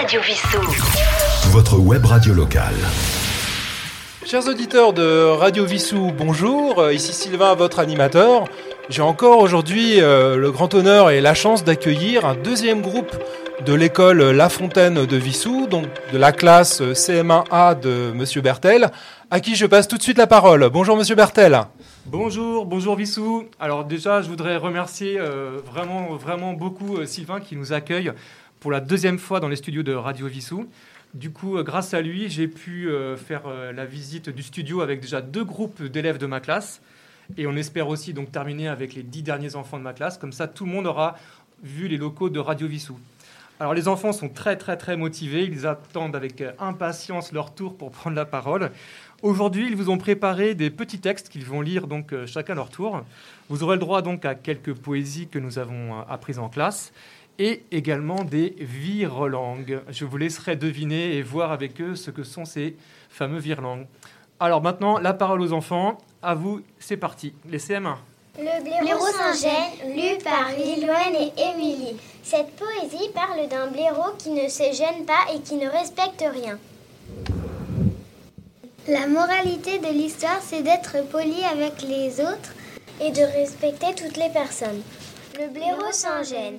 Radio Vissou. Votre web radio locale. Chers auditeurs de Radio Vissou, bonjour. Euh, Ici Sylvain, votre animateur. J'ai encore aujourd'hui euh, le grand honneur et la chance d'accueillir un deuxième groupe de l'école La Fontaine de Vissou, donc de la classe CM1A de Monsieur Bertel, à qui je passe tout de suite la parole. Bonjour Monsieur Bertel. Bonjour, bonjour Vissou. Alors déjà, je voudrais remercier euh, vraiment, vraiment beaucoup euh, Sylvain qui nous accueille pour la deuxième fois dans les studios de Radio Vissou. Du coup, euh, grâce à lui, j'ai pu euh, faire euh, la visite du studio avec déjà deux groupes d'élèves de ma classe. Et on espère aussi donc terminer avec les dix derniers enfants de ma classe. Comme ça, tout le monde aura vu les locaux de Radio Vissou. Alors les enfants sont très très très motivés. Ils attendent avec impatience leur tour pour prendre la parole. Aujourd'hui, ils vous ont préparé des petits textes qu'ils vont lire donc chacun leur tour. Vous aurez le droit donc à quelques poésies que nous avons apprises en classe et également des virelangues. Je vous laisserai deviner et voir avec eux ce que sont ces fameux virelangues. Alors maintenant, la parole aux enfants. À vous, c'est parti. Les CM1. Le blaireau Saint-Gène, lu par Liloine et Émilie. Cette poésie parle d'un blaireau qui ne se gêne pas et qui ne respecte rien. La moralité de l'histoire, c'est d'être poli avec les autres et de respecter toutes les personnes. Le blaireau sans gêne.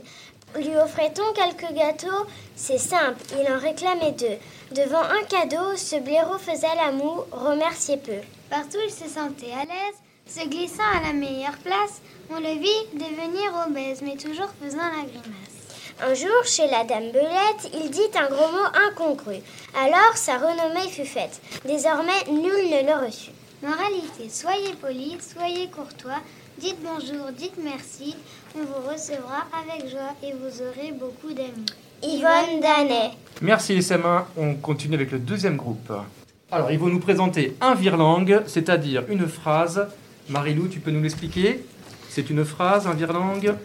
Lui offrait-on quelques gâteaux? C'est simple, il en réclamait deux. Devant un cadeau, ce blaireau faisait la moue, remerciait peu. Partout, il se sentait à l'aise, se glissant à la meilleure place. On le vit devenir obèse, mais toujours faisant la grimace. Un jour, chez la dame Belette, il dit un gros mot incongru. Alors, sa renommée fut faite. Désormais, nul ne le reçut. Moralité, soyez poli, soyez courtois, dites bonjour, dites merci, on vous recevra avec joie et vous aurez beaucoup d'amis. Yvonne Danet. Merci les CM1. On continue avec le deuxième groupe. Alors, ils vont nous présenter un virlangue, c'est-à-dire une phrase. Marilou, tu peux nous l'expliquer? C'est une phrase, un virlangue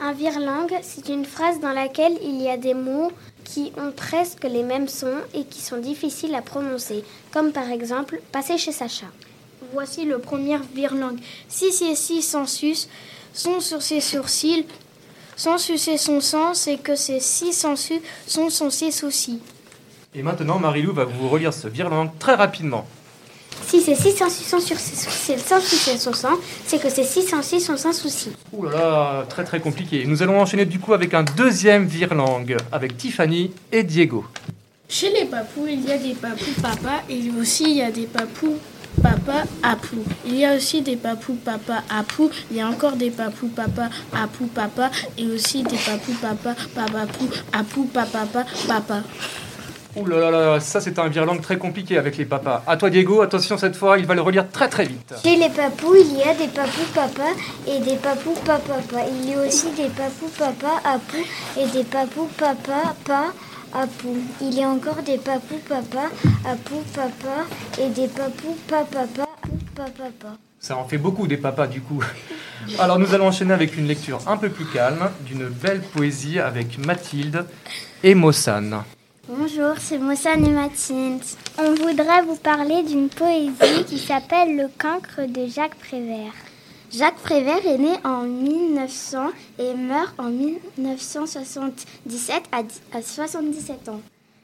Un virlangue, c'est une phrase dans laquelle il y a des mots qui ont presque les mêmes sons et qui sont difficiles à prononcer, comme par exemple passer chez Sacha. Voici le premier virlangue. Si c'est si sans sus, sont sur ses sourcils, sans sucer son sang, c'est que ces si sans sus sont sans ses soucis. Et maintenant, Marilou va vous relire ce virlangue très rapidement. Si ces six sensus sont sur ses sourcils sans sucer son sang, c'est que ces six sensus sont sans souci. Ouh là là, très très compliqué. Nous allons enchaîner du coup avec un deuxième virlangue, avec Tiffany et Diego. Chez les papous, il y a des papous papa et aussi il y a des papous papa apou. Il y a aussi des papous papa apou, il y a encore des papous papa apou papa et aussi des papous papa papa apou apou papa papa papa. Ouh là là là, ça c'est un virlangue très compliqué avec les papas. À toi Diego, attention cette fois, il va le relire très très vite. Chez les papous, il y a des papous papa et des papous papa. Il y a aussi des papous papa apou et des papous papa pa apou. Il y a encore des papous papa apou papa et des papous papa pa papa. Ça en fait beaucoup des papas du coup. Alors nous allons enchaîner avec une lecture un peu plus calme d'une belle poésie avec Mathilde et Mossane. Bonjour, c'est Mossane et Mathilde. On voudrait vous parler d'une poésie qui s'appelle Le cancre de Jacques Prévert. Jacques Prévert est né en 1900 et meurt en 1977 à 77 ans.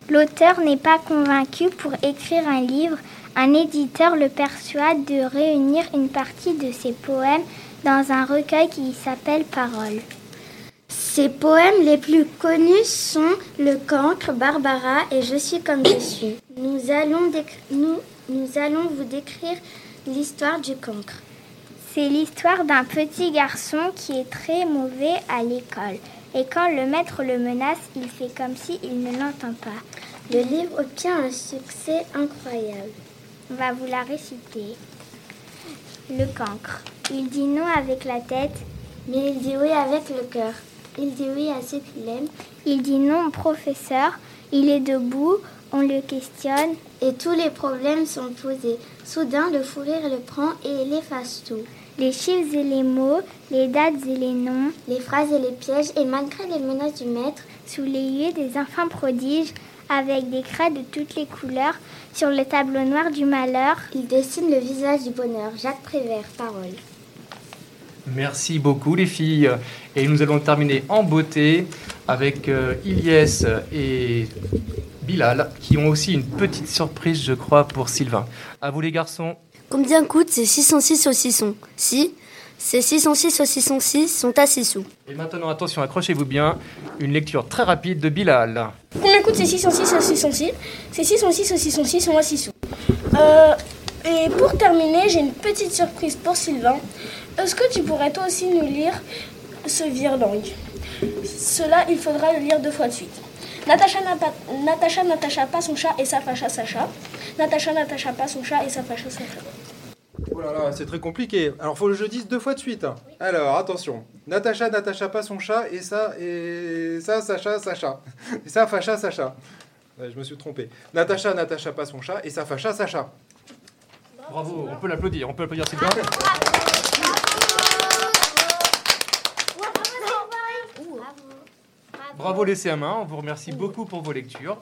L'auteur n'est pas convaincu pour écrire un livre. Un éditeur le persuade de réunir une partie de ses poèmes dans un recueil qui s'appelle Paroles. Ses poèmes les plus connus sont Le cancre, Barbara et Je suis comme je suis. Nous allons, nous, allons vous décrire l'histoire du cancre. C'est l'histoire d'un petit garçon qui est très mauvais à l'école. Et quand le maître le menace, il fait comme si il ne l'entend pas. Le livre obtient un succès incroyable. On va vous la réciter. Le cancre. Il dit non avec la tête, mais il dit oui avec le cœur. Il dit oui à ceux qu'il aime. Il dit non au professeur. Il est debout, on le questionne et tous les problèmes sont posés. Soudain, le fou rire le prend et il efface tout. Les chiffres et les mots, les dates et les noms, les phrases et les pièges, et malgré les menaces du maître, sous les yeux des enfants prodiges, avec des craies de toutes les couleurs, sur le tableau noir du malheur, il dessine le visage du bonheur. Jacques Prévert, parole. Merci beaucoup les filles. Et nous allons terminer en beauté avec euh, Ilyes et Bilal qui ont aussi une petite surprise je crois pour Sylvain. À vous les garçons. Combien coûte ces 606 saucissons Si ces 606 saucissons 6 sont à 6 sous. Et maintenant attention, accrochez-vous bien, une lecture très rapide de Bilal. Combien coûte ces 606 saucissons 6 Ces 606 saucissons 6 sont à 6 sous. Euh, et pour terminer, j'ai une petite surprise pour Sylvain. Est-ce que tu pourrais toi aussi nous lire ce virlang Cela, il faudra le lire deux fois de suite. Natacha, nata- Natacha, Natacha, pas son chat et sa facha, sa chat. Natacha, Natacha, pas son chat et sa facha, sa chat. Oh là là, c'est très compliqué. Alors, faut que je dise deux fois de suite. Alors, attention. Natacha n'attacha pas son chat et ça, et ça, Sacha, Sacha. Et ça, Facha, Sacha. Ouais, je me suis trompé. Natacha n'attacha pas son chat et ça, Facha, Sacha. Bravo, on peut l'applaudir, on peut applaudir Sylvain. Bravo les CM1, on vous remercie beaucoup pour vos lectures.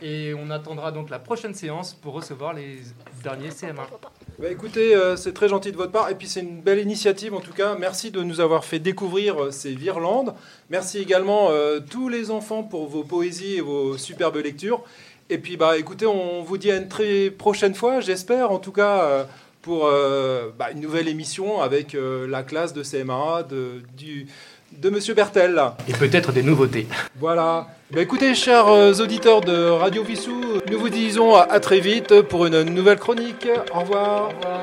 Et on attendra donc la prochaine séance pour recevoir les derniers CM1. Bah, écoutez, euh, c'est très gentil de votre part. Et puis, c'est une belle initiative en tout cas. Merci de nous avoir fait découvrir euh, ces Virlandes. Merci également euh, tous les enfants pour vos poésies et vos superbes lectures. Et puis, bah, écoutez, on vous dit à une très prochaine fois, j'espère, en tout cas, pour bah, une nouvelle émission avec la classe de CMA de, du, de Monsieur Bertel. Et peut-être des nouveautés. Voilà. Bah, écoutez, chers euh, auditeurs de Radio Vissou, nous vous disons à, à très vite pour une nouvelle chronique. Au revoir. Au revoir.